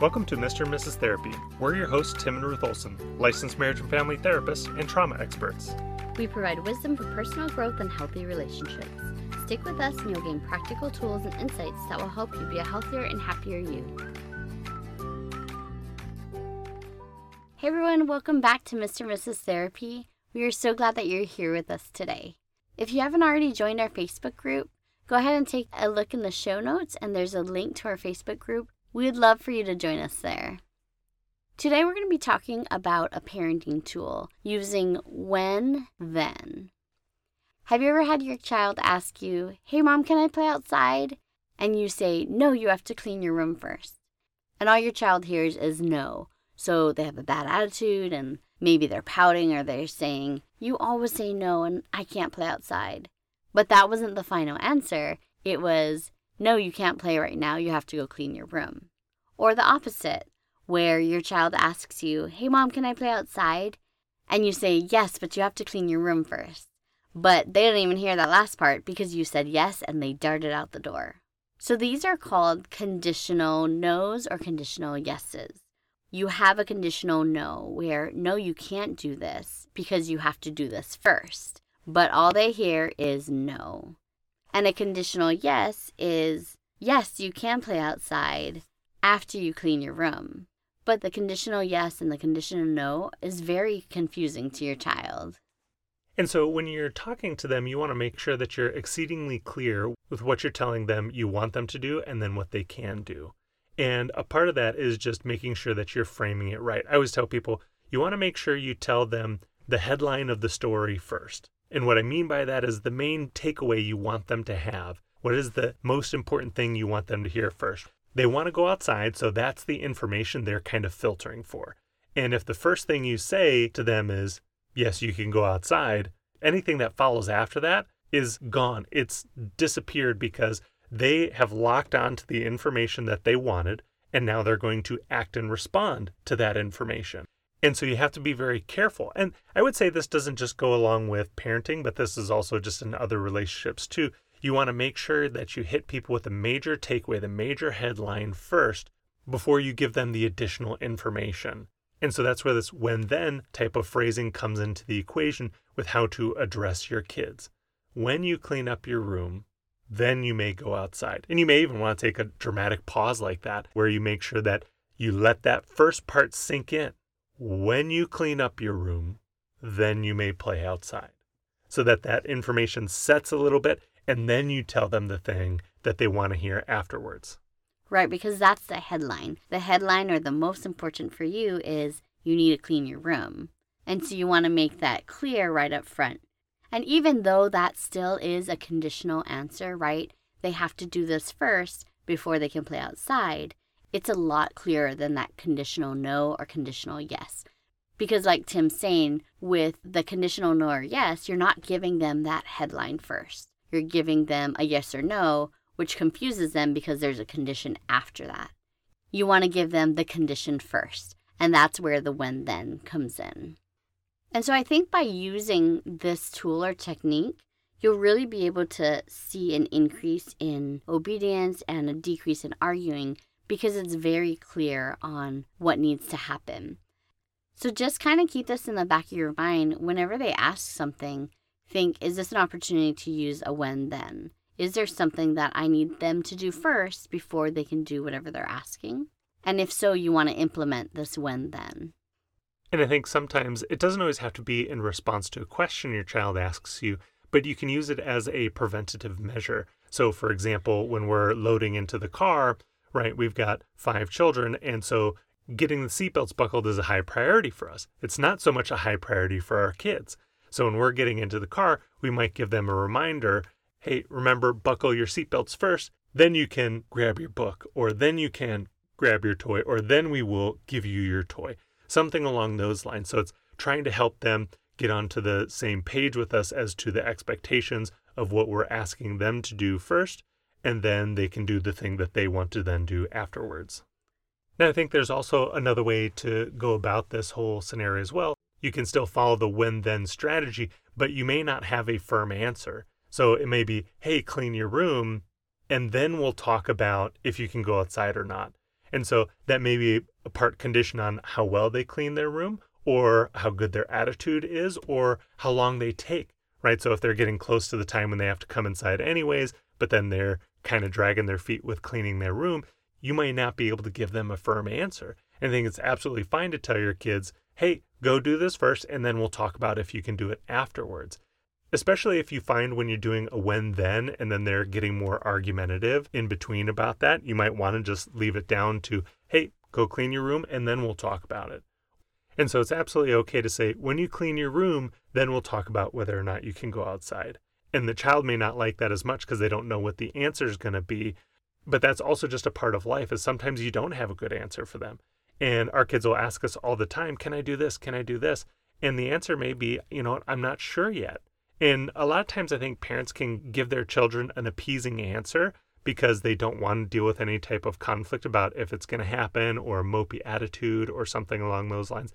Welcome to Mr. and Mrs. Therapy. We're your hosts, Tim and Ruth Olson, licensed marriage and family therapists and trauma experts. We provide wisdom for personal growth and healthy relationships. Stick with us and you'll gain practical tools and insights that will help you be a healthier and happier you. Hey everyone, welcome back to Mr. and Mrs. Therapy. We are so glad that you're here with us today. If you haven't already joined our Facebook group, go ahead and take a look in the show notes, and there's a link to our Facebook group. We'd love for you to join us there. Today, we're going to be talking about a parenting tool using when then. Have you ever had your child ask you, Hey, mom, can I play outside? And you say, No, you have to clean your room first. And all your child hears is no. So they have a bad attitude and maybe they're pouting or they're saying, You always say no and I can't play outside. But that wasn't the final answer. It was, No, you can't play right now. You have to go clean your room. Or the opposite, where your child asks you, Hey, mom, can I play outside? And you say, Yes, but you have to clean your room first. But they didn't even hear that last part because you said yes and they darted out the door. So these are called conditional no's or conditional yeses. You have a conditional no where no, you can't do this because you have to do this first. But all they hear is no. And a conditional yes is yes, you can play outside after you clean your room. But the conditional yes and the conditional no is very confusing to your child. And so when you're talking to them, you want to make sure that you're exceedingly clear with what you're telling them you want them to do and then what they can do. And a part of that is just making sure that you're framing it right. I always tell people you want to make sure you tell them the headline of the story first. And what I mean by that is the main takeaway you want them to have. What is the most important thing you want them to hear first? They want to go outside, so that's the information they're kind of filtering for. And if the first thing you say to them is, yes, you can go outside, anything that follows after that is gone. It's disappeared because they have locked onto the information that they wanted, and now they're going to act and respond to that information. And so you have to be very careful. And I would say this doesn't just go along with parenting, but this is also just in other relationships too. You want to make sure that you hit people with the major takeaway, the major headline first before you give them the additional information. And so that's where this when then type of phrasing comes into the equation with how to address your kids. When you clean up your room, then you may go outside. And you may even want to take a dramatic pause like that, where you make sure that you let that first part sink in. When you clean up your room, then you may play outside. So that that information sets a little bit, and then you tell them the thing that they want to hear afterwards. Right, because that's the headline. The headline, or the most important for you, is you need to clean your room. And so you want to make that clear right up front. And even though that still is a conditional answer, right? They have to do this first before they can play outside. It's a lot clearer than that conditional no or conditional yes. Because, like Tim's saying, with the conditional no or yes, you're not giving them that headline first. You're giving them a yes or no, which confuses them because there's a condition after that. You want to give them the condition first, and that's where the when then comes in. And so I think by using this tool or technique, you'll really be able to see an increase in obedience and a decrease in arguing because it's very clear on what needs to happen. So just kind of keep this in the back of your mind whenever they ask something. Think, is this an opportunity to use a when then? Is there something that I need them to do first before they can do whatever they're asking? And if so, you want to implement this when then. And I think sometimes it doesn't always have to be in response to a question your child asks you, but you can use it as a preventative measure. So, for example, when we're loading into the car, right, we've got five children, and so getting the seatbelts buckled is a high priority for us. It's not so much a high priority for our kids. So, when we're getting into the car, we might give them a reminder hey, remember, buckle your seatbelts first, then you can grab your book, or then you can grab your toy, or then we will give you your toy something along those lines. So it's trying to help them get onto the same page with us as to the expectations of what we're asking them to do first, and then they can do the thing that they want to then do afterwards. Now, I think there's also another way to go about this whole scenario as well. You can still follow the when then strategy, but you may not have a firm answer. So it may be, hey, clean your room, and then we'll talk about if you can go outside or not. And so that may be a part condition on how well they clean their room or how good their attitude is or how long they take, right? So if they're getting close to the time when they have to come inside anyways, but then they're kind of dragging their feet with cleaning their room, you might not be able to give them a firm answer. And I think it's absolutely fine to tell your kids, hey, go do this first, and then we'll talk about if you can do it afterwards. Especially if you find when you're doing a when then and then they're getting more argumentative in between about that, you might want to just leave it down to, hey, go clean your room and then we'll talk about it. And so it's absolutely okay to say, when you clean your room, then we'll talk about whether or not you can go outside. And the child may not like that as much because they don't know what the answer is going to be. But that's also just a part of life is sometimes you don't have a good answer for them. And our kids will ask us all the time, can I do this? Can I do this? And the answer may be, you know, I'm not sure yet. And a lot of times I think parents can give their children an appeasing answer because they don't want to deal with any type of conflict about if it's going to happen or a mopey attitude or something along those lines.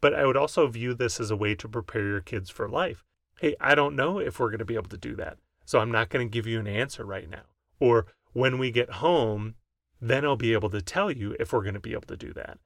But I would also view this as a way to prepare your kids for life. Hey, I don't know if we're going to be able to do that. So I'm not going to give you an answer right now. Or when we get home, then I'll be able to tell you if we're going to be able to do that.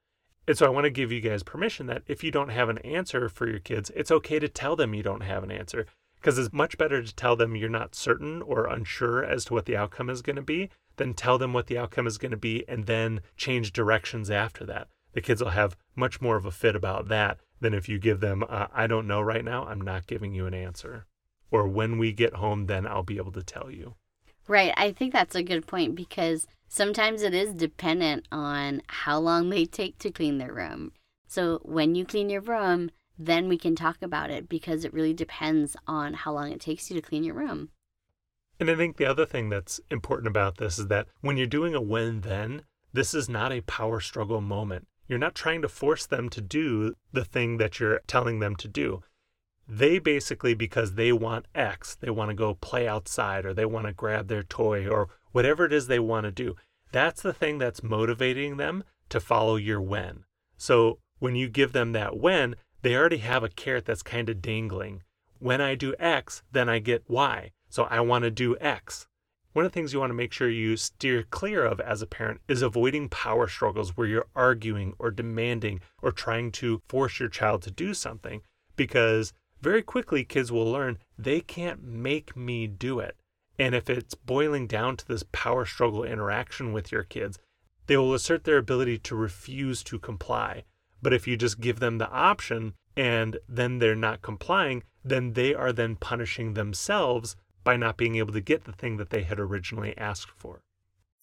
And so I want to give you guys permission that if you don't have an answer for your kids, it's okay to tell them you don't have an answer because it's much better to tell them you're not certain or unsure as to what the outcome is going to be than tell them what the outcome is going to be and then change directions after that. The kids will have much more of a fit about that than if you give them, uh, I don't know right now, I'm not giving you an answer. Or when we get home, then I'll be able to tell you. Right. I think that's a good point because sometimes it is dependent on how long they take to clean their room. So when you clean your room, then we can talk about it because it really depends on how long it takes you to clean your room. And I think the other thing that's important about this is that when you're doing a when then, this is not a power struggle moment. You're not trying to force them to do the thing that you're telling them to do. They basically, because they want X, they want to go play outside or they want to grab their toy or whatever it is they want to do. That's the thing that's motivating them to follow your when. So when you give them that when, they already have a carrot that's kind of dangling. When I do X, then I get Y. So I want to do X. One of the things you want to make sure you steer clear of as a parent is avoiding power struggles where you're arguing or demanding or trying to force your child to do something because very quickly kids will learn they can't make me do it. And if it's boiling down to this power struggle interaction with your kids, they will assert their ability to refuse to comply. But if you just give them the option and then they're not complying, then they are then punishing themselves by not being able to get the thing that they had originally asked for.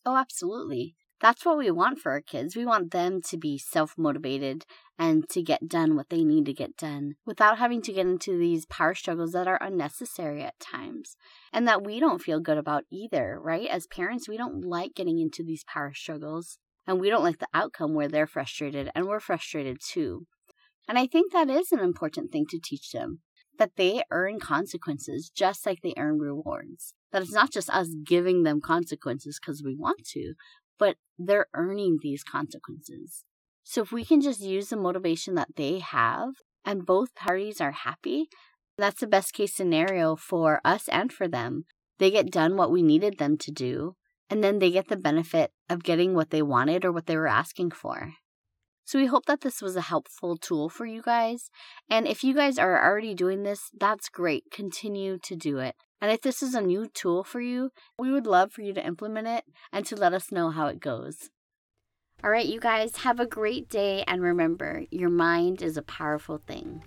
Oh, absolutely. That's what we want for our kids. We want them to be self motivated and to get done what they need to get done without having to get into these power struggles that are unnecessary at times and that we don't feel good about either, right? As parents, we don't like getting into these power struggles and we don't like the outcome where they're frustrated and we're frustrated too. And I think that is an important thing to teach them that they earn consequences just like they earn rewards. That it's not just us giving them consequences because we want to, but they're earning these consequences. So if we can just use the motivation that they have and both parties are happy, that's the best case scenario for us and for them. They get done what we needed them to do and then they get the benefit of getting what they wanted or what they were asking for. So we hope that this was a helpful tool for you guys. And if you guys are already doing this, that's great. Continue to do it. And if this is a new tool for you, we would love for you to implement it and to let us know how it goes. All right, you guys, have a great day. And remember, your mind is a powerful thing.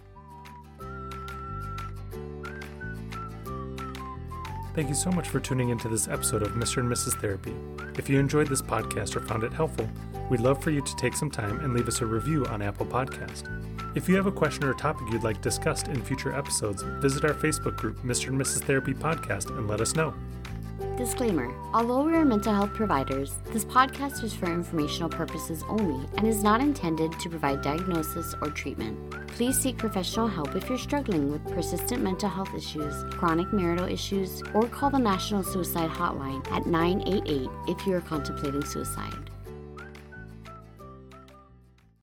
Thank you so much for tuning into this episode of Mr. and Mrs. Therapy. If you enjoyed this podcast or found it helpful, we'd love for you to take some time and leave us a review on Apple Podcast. If you have a question or topic you'd like discussed in future episodes, visit our Facebook group, Mr. and Mrs. Therapy Podcast, and let us know. Disclaimer Although we are mental health providers, this podcast is for informational purposes only and is not intended to provide diagnosis or treatment. Please seek professional help if you're struggling with persistent mental health issues, chronic marital issues, or call the National Suicide Hotline at 988 if you are contemplating suicide.